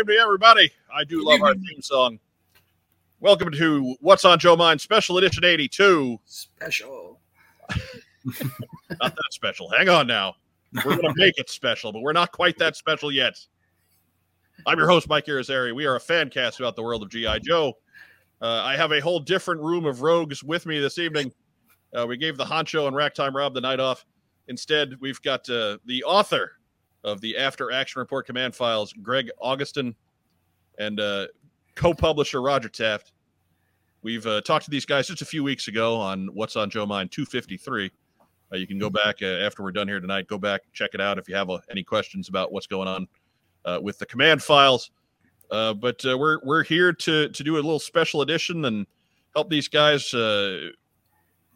evening, everybody. I do love our theme song. Welcome to What's on Joe Mind Special Edition 82. Special. Not that special. Hang on now. We're going to make it special, but we're not quite that special yet. I'm your host, Mike Irizarry. We are a fan cast about the world of G.I. Joe. Uh, I have a whole different room of rogues with me this evening. Uh, we gave the honcho and Racktime Rob the night off. Instead, we've got uh, the author of the After Action Report Command Files, Greg Agustin, and uh, co-publisher Roger Taft. We've uh, talked to these guys just a few weeks ago on What's on Joe Mind 253. Uh, you can go back uh, after we're done here tonight. Go back, check it out if you have uh, any questions about what's going on uh, with the command files. But we're we're here to to do a little special edition and help these guys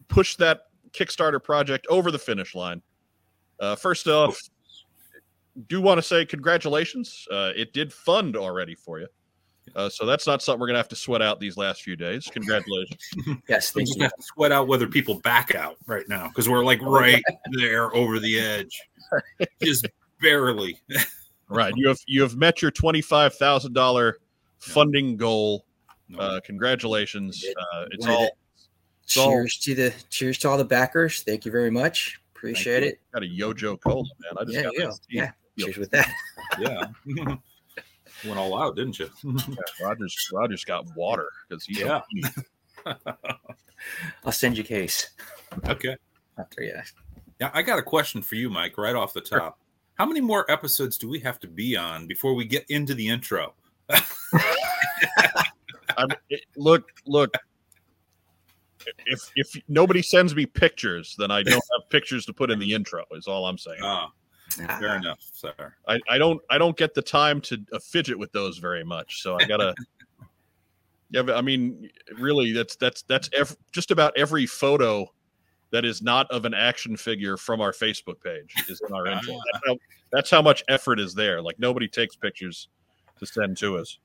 push that Kickstarter project over the finish line. First off, do want to say congratulations. Uh, it did fund already for you. Uh, so that's not something we're gonna have to sweat out these last few days. Congratulations. Yes, We thank just you. have to sweat out whether people back out right now because we're like right there over the edge, just barely. right. You have you have met your twenty five thousand dollar funding goal. No. Uh, congratulations. Uh, it's all it. Cheers to the cheers to all the backers. Thank you very much. Appreciate it. got a Yojo Cola, man. I just Yeah, got yeah, this tea. yeah. Yep. With that. yeah, went all out, didn't you? Yeah, Rogers Rogers got water because he's Yeah. I'll send you a case okay. after. Yeah. Yeah, I got a question for you, Mike. Right off the top, how many more episodes do we have to be on before we get into the intro? I'm, it- look, look. If if nobody sends me pictures, then I don't have pictures to put in the intro. Is all I'm saying. Ah, fair enough, sir. I, I don't I don't get the time to uh, fidget with those very much. So I gotta. yeah, but I mean, really, that's that's that's ev- just about every photo that is not of an action figure from our Facebook page is in our intro. That's how, that's how much effort is there. Like nobody takes pictures to send to us.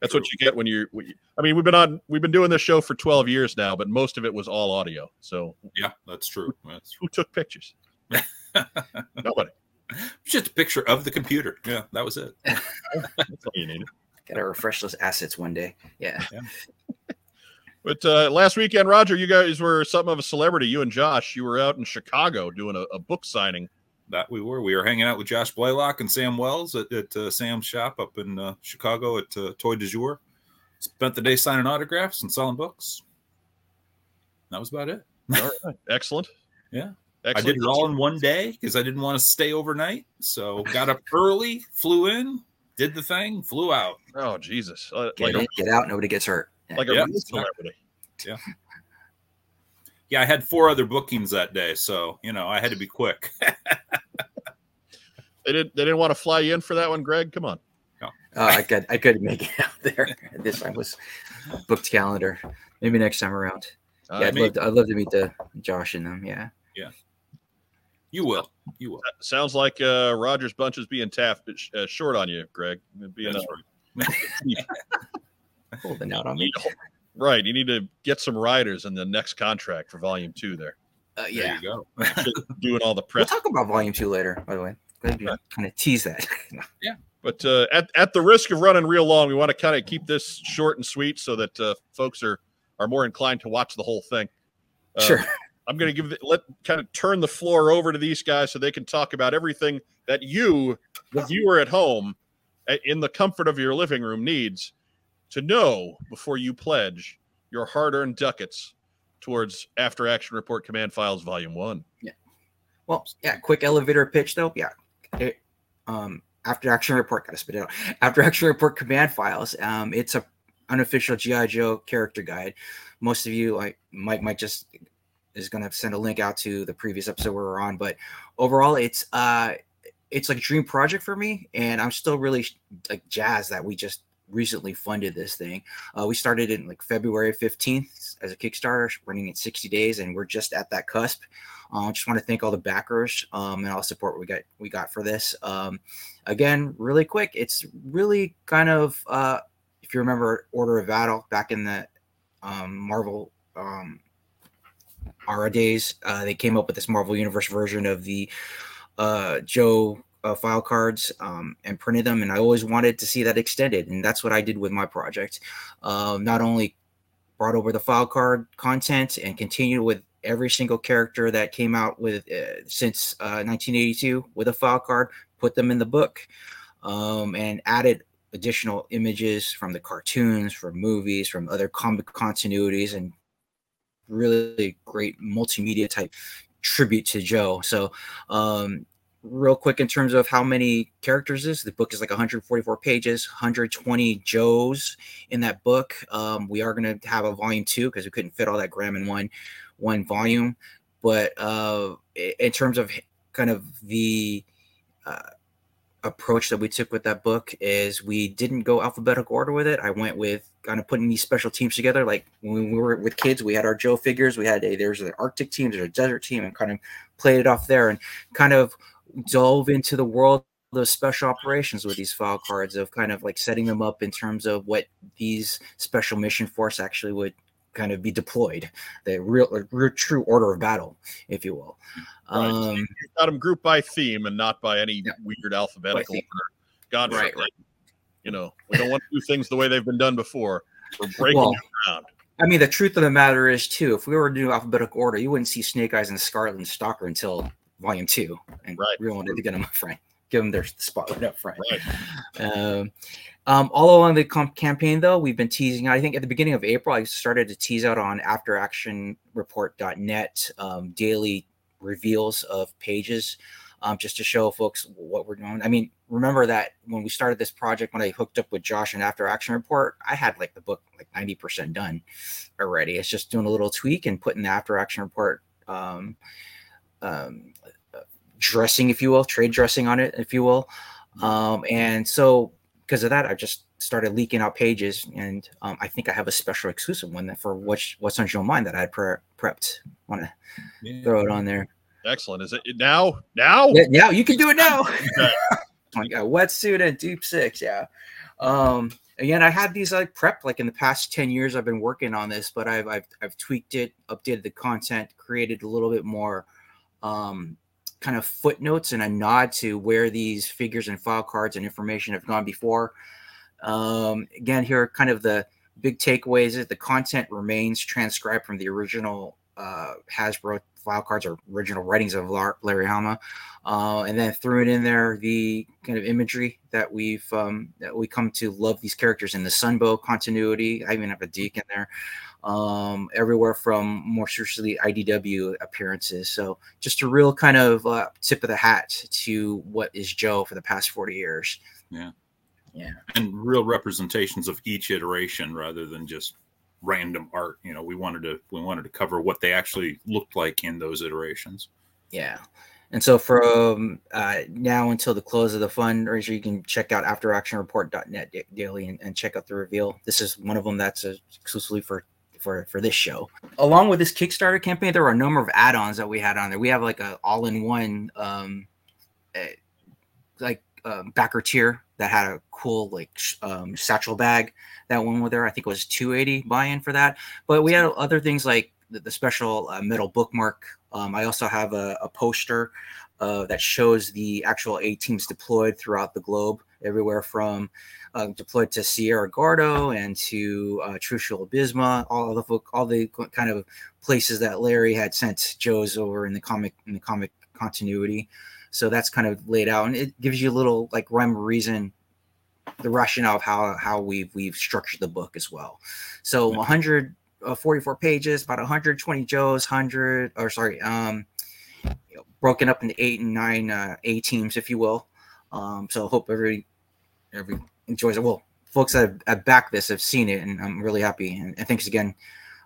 That's what you get when you- I mean, we've been on we've been doing this show for 12 years now, but most of it was all audio. So Yeah, that's true. That's who took pictures? Nobody. Just a picture of the computer. Yeah, that was it. That's all you need. Gotta refresh those assets one day. Yeah. But uh, last weekend, Roger, you guys were something of a celebrity. You and Josh, you were out in Chicago doing a, a book signing. That we were. We were hanging out with Josh Blaylock and Sam Wells at, at uh, Sam's shop up in uh, Chicago at uh, Toy de Jour. Spent the day signing autographs and selling books. That was about it. All right. Excellent. Yeah. Excellent. I did it all in one day because I didn't want to stay overnight. So got up early, flew in, did the thing, flew out. Oh Jesus! Uh, Get like a, get out. Nobody gets hurt. Yeah. like a real celebrity. Yeah, Yeah, I had four other bookings that day, so you know I had to be quick. They didn't. They didn't want to fly you in for that one, Greg. Come on. Uh, I could I couldn't make it out there. This time was booked calendar. Maybe next time around. Uh, yeah, I'd me- love, to, I'd love to meet the Josh and them. Yeah. Yeah. You will, you will. sounds like uh, Rogers Bunch is being tapped uh, short on you, Greg. Being That's a- right. Holding out on you me. need to- right. You need to get some riders in the next contract for Volume Two. There, Uh, There yeah. you go. doing all the We'll press. talk about volume two later, by the way. Kind of tease that. Yeah. But uh, at at the risk of running real long, we want to kind of keep this short and sweet so that uh, folks are are more inclined to watch the whole thing. Uh, sure. I'm going to give the, let kind of turn the floor over to these guys so they can talk about everything that you, the viewer at home, in the comfort of your living room, needs to know before you pledge your hard-earned ducats towards After Action Report Command Files Volume One. Yeah. Well, yeah, quick elevator pitch though. Yeah. It, um, after action report, gotta spit it out. After action report command files. Um, it's a unofficial GI Joe character guide. Most of you, like Mike, might just is gonna send a link out to the previous episode we were on. But overall, it's uh, it's like a dream project for me, and I'm still really like jazzed that we just recently funded this thing. Uh, we started in like February 15th as a Kickstarter, running in 60 days, and we're just at that cusp. I uh, just want to thank all the backers um, and all the support we got we got for this. Um, again, really quick, it's really kind of uh, if you remember Order of Battle back in the um, Marvel um, Ara days, uh, they came up with this Marvel Universe version of the uh, Joe uh, file cards um, and printed them, and I always wanted to see that extended, and that's what I did with my project. Um, not only brought over the file card content and continued with every single character that came out with uh, since uh, 1982 with a file card, put them in the book, um, and added additional images from the cartoons, from movies, from other comic continuities, and really great multimedia type tribute to Joe. So, um, real quick, in terms of how many characters is the book is like 144 pages, 120 Joes in that book. Um, we are going to have a volume two because we couldn't fit all that gram in one one volume. But uh, in terms of kind of the uh, approach that we took with that book is we didn't go alphabetical order with it. I went with kind of putting these special teams together. Like when we were with kids, we had our Joe figures. We had a there's an Arctic team, there's a desert team, and kind of played it off there and kind of dove into the world of special operations with these file cards of kind of like setting them up in terms of what these special mission force actually would kind of be deployed the real, real true order of battle if you will Right. Um you got them grouped by theme and not by any Yeah. weird alphabetical order. God Right, forbid. You know, we don't want to do things the way they've been done before. We're breaking Well, ground. I mean, the truth of the matter is, too, if we were to do alphabetical order, you wouldn't see Snake Eyes and Scarlett and Stalker until volume two. And Right. we wanted to get them up front, give them their spotlight up front. Right. Um, um, all along the com- campaign, though, we've been teasing. I think at the beginning of April, I started to tease out on afteractionreport.net um, daily reveals of pages um, just to show folks what we're doing. I mean, remember that when we started this project, when I hooked up with Josh and After Action Report, I had like the book like 90% done already. It's just doing a little tweak and putting the After Action Report um, um, dressing, if you will, trade dressing on it, if you will. Um, and so because of that, I just started leaking out pages, and um, I think I have a special exclusive one that for what's what's on your mind that I pre- prepped. Want to Yeah. throw it on there? Excellent. Is it now? Now? Yeah, now you can do it now. Okay. I got wetsuit and deep six. Yeah. Um, again, I had these like prep like in the past 10 years I've been working on this, but I've I've, I've tweaked it, updated the content, created a little bit more um kind of footnotes and a nod to where these figures and file cards and information have gone before. Um, again, here are kind of the big takeaways is the content remains transcribed from the original uh, Hasbro file cards or original writings of Larry Hama, uh, and then threw it in there the kind of imagery that we've um, that we come to love these characters in the Sunbow continuity. I even have a DiC in there. Um, everywhere from more seriously IDW appearances. So just a real kind of uh, tip of the hat to what is Joe for the past 40 years. Yeah. Yeah. and real representations of each iteration rather than just random art you know we wanted to we wanted to cover what they actually looked like in those iterations Yeah. And so from uh, now until the close of the fundraiser, you can check out afteractionreport.net da- daily and, and check out the reveal. This is one of them that's exclusively for for for this show. Along with this Kickstarter campaign, there were a number of add-ons that we had on there. We have like a all-in-one um, uh, like um, backer tier that had a cool like um, satchel bag that one with there. I think it was 280 buy-in for that. But we had other things like the, the special uh, metal bookmark. Um, I also have a, a poster uh, that shows the actual A teams deployed throughout the globe, everywhere from uh, deployed to Sierra Gordo and to uh, Trucial Abysmia, all the all the kind of places that Larry had sent Joe's over in the comic in the comic continuity. So that's kind of laid out, and it gives you a little like rhyme reason, the rationale of how how we've we've structured the book as well. So 144 pages, about 120 Joes, 100 or sorry, um, you know, broken up into eight and nine uh, A teams, if you will. Um, so hope every every enjoys it. Well, folks that have, have backed this have seen it, and I'm really happy. And, and thanks again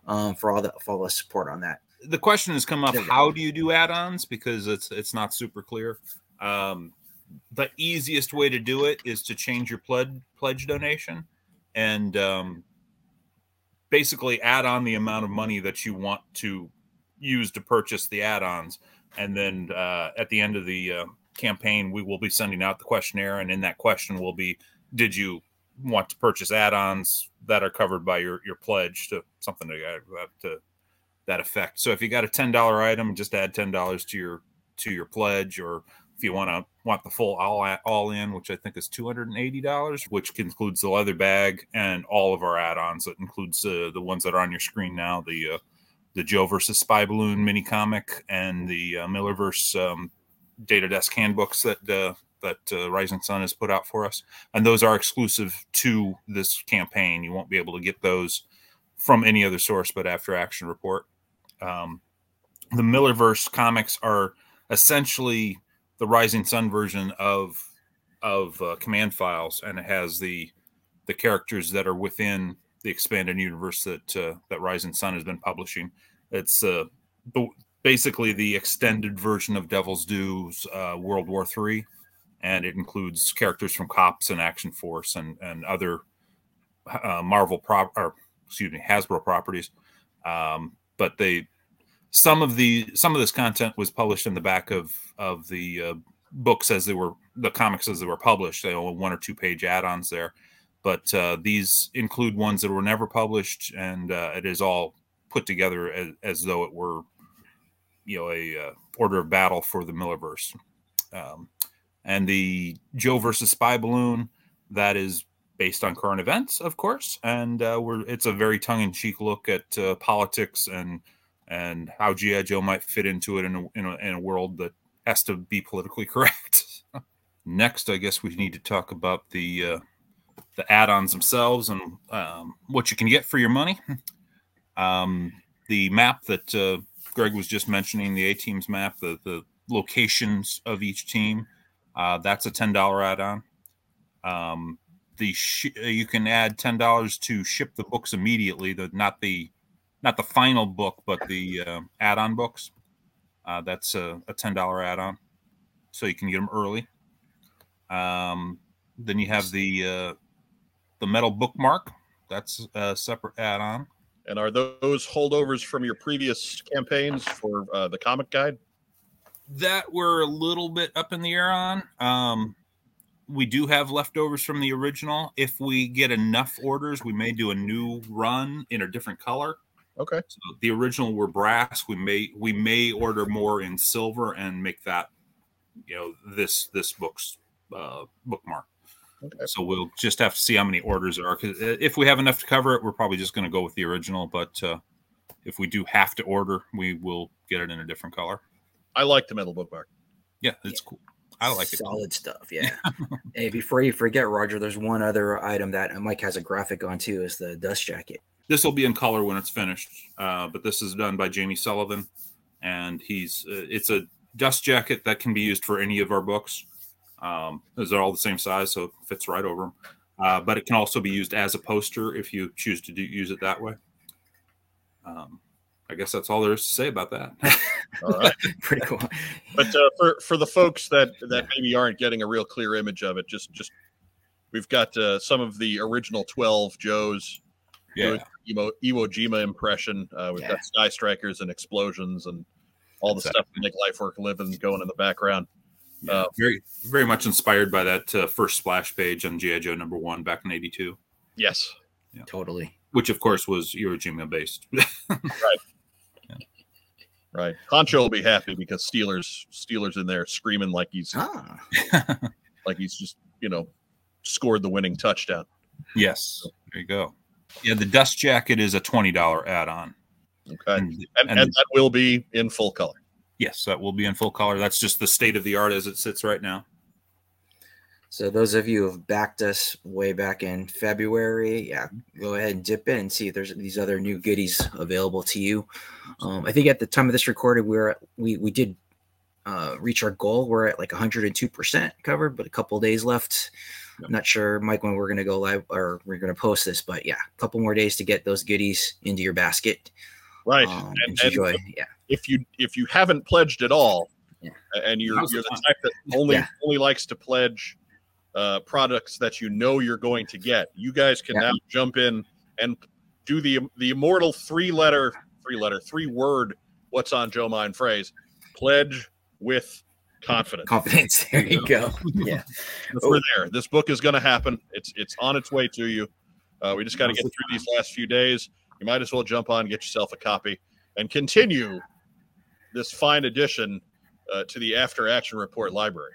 um, for all the for all the support on that. the question has come up There you go. how do you do add-ons because it's it's not super clear um, the easiest way to do it is to change your pledge pledge donation and um, basically add on the amount of money that you want to use to purchase the add-ons. And then uh, at the end of the uh, campaign we will be sending out the questionnaire and in that question will be did you want to purchase add-ons that are covered by your your pledge to something to that to that effect? So if you got a $10 item just add $10 to your to your pledge or you want to want the full all all in, which I think is two hundred and eighty dollars, which includes the leather bag and all of our add-ons. It includes uh, the ones that are on your screen now, the uh, the Joe versus Spy Balloon mini comic and the uh, Millerverse um, Data Desk handbooks that uh, that uh, Rising Sun has put out for us, and those are exclusive to this campaign. You won't be able to get those from any other source but After Action Report. Um, the Millerverse comics are essentially the Rising Sun version of of uh, command files, and it has the the characters that are within the expanded universe that uh, that Rising Sun has been publishing. It's uh, basically the extended version of Devil's Due's uh, World War Three, and it includes characters from Cops and Action Force and and other uh, Marvel prop or excuse me Hasbro properties. Um, but they some of the some of this content was published in the back of of the uh, books as they were the comics as they were published. They only one or two page add-ons there, but uh, these include ones that were never published, and uh, it is all put together as, as, though it were, you know, a uh, order of battle for the Millerverse. Um, and the Joe versus Spy Balloon that is based on current events, of course, and uh, we're it's a very tongue-in-cheek look at uh, politics and and how GI Joe might fit into it in a, in a, in a world that has to be politically correct. Next, I guess we need to talk about the uh, the add-ons themselves and um, what you can get for your money. Um, the map that uh, Greg was just mentioning, the A teams map, the the locations of each team uh, that's a ten dollar add-on. Um, the sh- you can add ten dollars to ship the books immediately. The not the not the final book, but the uh, add-on books. Uh, that's a, a ten dollar add-on, so you can get them early. Um, then you have the uh, the metal bookmark. That's a separate add-on. And are those holdovers from your previous campaigns for uh, the comic guide? that we're a little bit up in the air on. Um, we do have leftovers from the original. If we get enough orders, we may do a new run in a different color. Okay. So the original were brass. We may we may order more in silver and make that, you know, this this book's uh, bookmark. Okay. So we'll just have to see how many orders there are. Because uh, if we have enough to cover it, we're probably just going to go with the original. But uh, if we do have to order, we will get it in a different color. I like the metal bookmark. Yeah, it's yeah. cool. I like it. Solid stuff. Yeah. hey, before you forget, Roger, there's one other item that Mike has a graphic on too. Is the dust jacket. This will be in color when it's finished, uh, but this is done by Jamie Sullivan, and he's uh, it's a dust jacket that can be used for any of our books. Um, they're all the same size, so it fits right over them. Uh, but it can also be used as a poster if you choose to do, use it that way. Um, I guess that's all there is to say about that. all right, pretty cool. But uh, for for the folks that that maybe aren't getting a real clear image of it, just just we've got uh, some of the original twelve Joes. Yeah. Iwo, Iwo Jima impression. Uh, we've yeah. got sky strikers and explosions and all the stuff to make life work living going in the background. Yeah, uh, very very much inspired by that uh, first splash page on GI Joe number one back in '82. Yes, yeah. totally. Which of course was Iwo Jima based. right. Right. Honcho will be happy because Steelers Steelers in there screaming like he's ah. like he's just, you know, scored the winning touchdown. Yes. There you go. Yeah, the dust jacket is a twenty dollar add on. Okay. And, and, and, and that will be in full color. Yes, that will be in full color. That's just the state of the art as it sits right now. So those of you who have backed us way back in February, yeah, go ahead and dip in and see if there's these other new goodies available to you. Um, I think at the time of this recording, we are we we did uh, reach our goal. We're at like 102 percent covered, but a couple days left. I'm not sure, Mike, when we're going to go live or we're going to post this, but yeah, a couple more days to get those goodies into your basket. Right, um, and, and, enjoy. yeah, if you if you haven't pledged at all, yeah. and you're you're the type that only yeah. only likes to pledge uh, products that you know you're going to get. You guys can yeah. now jump in and do the the immortal three letter, three letter, three word. What's on Joe Mind phrase? Pledge with confidence. Confidence. There you go. Yeah, we're there. This book is going to happen. It's it's on its way to you. Uh, we just got to get through these last few days. You might as well jump on, get yourself a copy, and continue this fine addition uh, to the After Action Report library.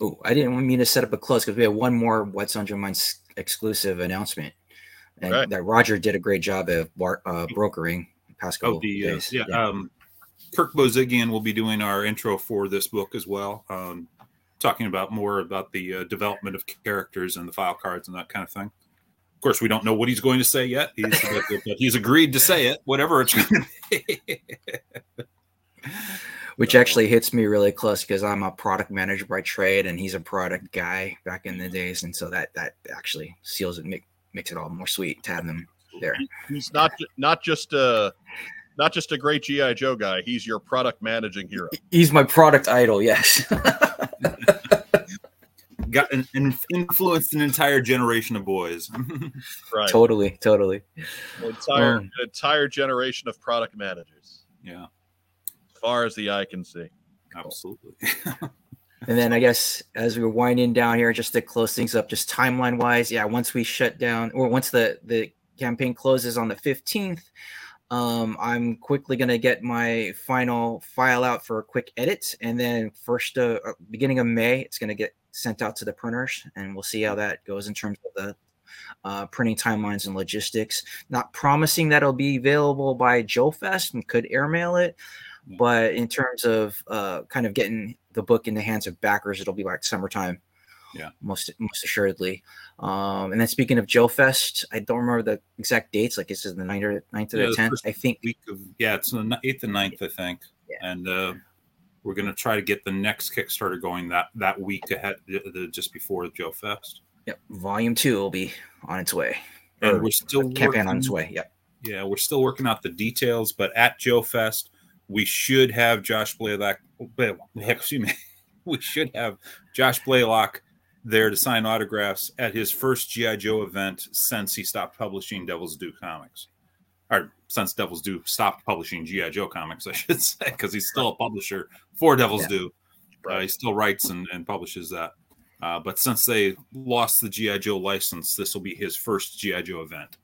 Oh, I didn't mean to set up a close because we have one more What's on Your Mind exclusive announcement, and Right. that Roger did a great job of bar, uh, brokering the past couple Oh, the uh, days. yeah, Um, Kirk Bozigian will be doing our intro for this book as well, um, talking about more about the uh, development of characters and the file cards and that kind of thing. Of course, we don't know what he's going to say yet. He's, but, but he's agreed to say it, whatever it's going to be. which actually hits me really close because I'm a product manager by trade, and he's a product guy back in the days, and so that that actually seals it, make, makes it all more sweet to have them there. He's not not just a not just a great GI Joe guy. He's your product managing hero. He's my product idol, yes. Got an, an influenced an entire generation of boys. Right, totally, totally. an entire Um, an entire generation of product managers, yeah, as far as the eye can see. absolutely. And then I guess as we're winding down here, just to close things up, just timeline wise, yeah, once we shut down or once the the campaign closes on the 15th, um, I'm quickly gonna get my final file out for a quick edit, and then first uh, uh, beginning of May, it's gonna get sent out to the printers, and we'll see how that goes in terms of the uh, printing timelines and logistics. Not promising that it'll be available by Joe Fest and could airmail it, but in terms of uh, kind of getting the book in the hands of backers, it'll be like summertime. Yeah. most most assuredly. Um, and then speaking of Joe Fest, I don't remember the exact dates. Like this is the 9th or 9th or Yeah, the the tenth. I think. Week of yeah, it's the eighth and 9th, I think, Yeah. and uh, we're gonna try to get the next Kickstarter going that that week ahead, just before Joe Fest. Yep, volume two will be on its way. And Or we're still campaign on its way. Yep. Yeah, we're still working out the details, but at Joe Fest, we should have Josh Blaylock. Excuse me, we should have Josh Blaylock there to sign autographs at his first GI Joe event since he stopped publishing Devil's Due comics, or since Devil's Due stopped publishing GI Joe comics, I should say, because he's still a publisher for Devil's Yeah. Due. Uh, he still writes and, and publishes that. Uh, but since they lost the GI Joe license, this will be his first GI Joe event.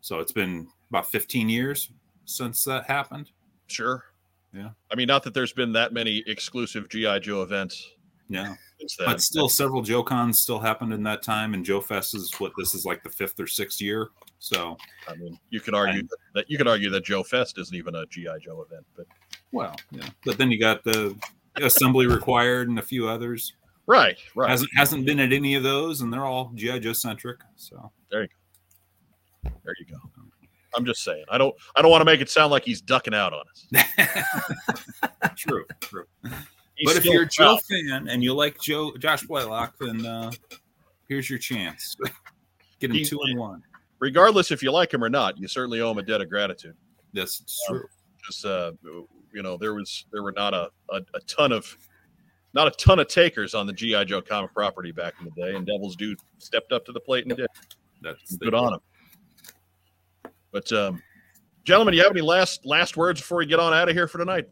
So it's been about 15 years since that happened. Sure. Yeah. I mean, not that there's been that many exclusive GI Joe events Yeah, but still, several Joe cons still happened in that time, and Joe Fest is what this is like the fifth or sixth year. So, I mean, you could argue And- that, that you could argue that Joe Fest isn't even a GI Joe event, but well, yeah. But then you got the Assembly Required and a few others. right, right. Hasn't hasn't been at any of those, and they're all GI Joe centric. So there you go. There you go. I'm just saying. I don't. I don't want to make it sound like he's ducking out on us. true, true. But if you're a Joe proud. fan and you like Joe Josh Blaylock, then uh, here's your chance. Get him He's- two and one. regardless if you like him or not, you certainly owe him a debt of gratitude. That's Um, true. Just uh, you know, there was there were not a, a, a ton of not a ton of takers on the GI Joe comic property back in the day, and Devil's Due stepped up to the plate and did. That's Good on him. But um, gentlemen, you have any last last words before we get on out of here for tonight?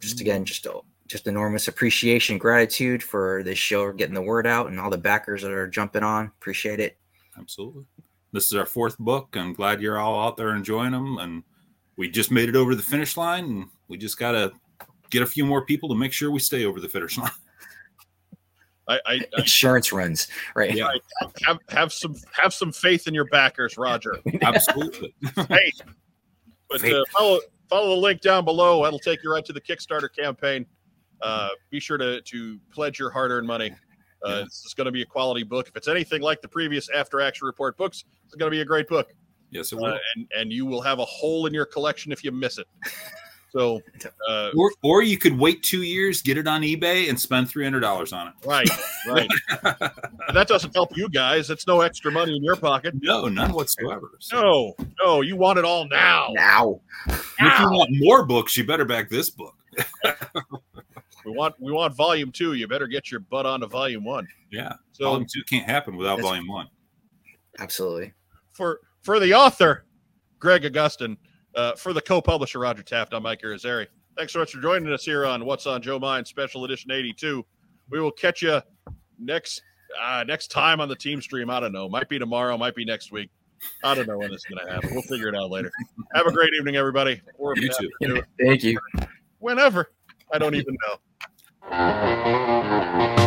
Just again just a, just enormous appreciation gratitude for this show getting the word out and all the backers that are jumping on appreciate it Absolutely. This is our fourth book. I'm glad you're all out there enjoying them, and we just made it over the finish line, and we just got to get a few more people to make sure we stay over the finish line. I, I, I insurance runs right Yeah. have have some have some faith in your backers, Roger. Absolutely. Hey, but uh, follow follow the link down below. That'll take you right to the Kickstarter campaign. Uh, be sure to to pledge your hard earned money. Uh, Yeah. This is going to be a quality book. If it's anything like the previous After Action Report books, it's going to be a great book. yes, it Uh, will. and and you will have a hole in your collection if you miss it. So, uh, Or, or you could wait two years, get it on eBay, and spend three hundred dollars on it. right, right. that doesn't help you guys. It's no extra money in your pocket. No, none whatsoever. So No, no, you want it all now. now if you want more books, you better back this book. We want we want volume two. You better get your butt onto volume one. Yeah, So volume two can't happen without volume one. absolutely for for the author, Greg Agustin, uh, for the co-publisher Roger Taft, I'm Mike Irizarry. Thanks so much for joining us here on What's on Joe Mind Special Edition 82. We will catch you next uh, next time on the team stream. I don't know. Might be tomorrow. Might be next week. I don't know when this is going to happen. We'll figure it out later. Have a great evening, everybody. Or You too. thank you whenever. I don't even know.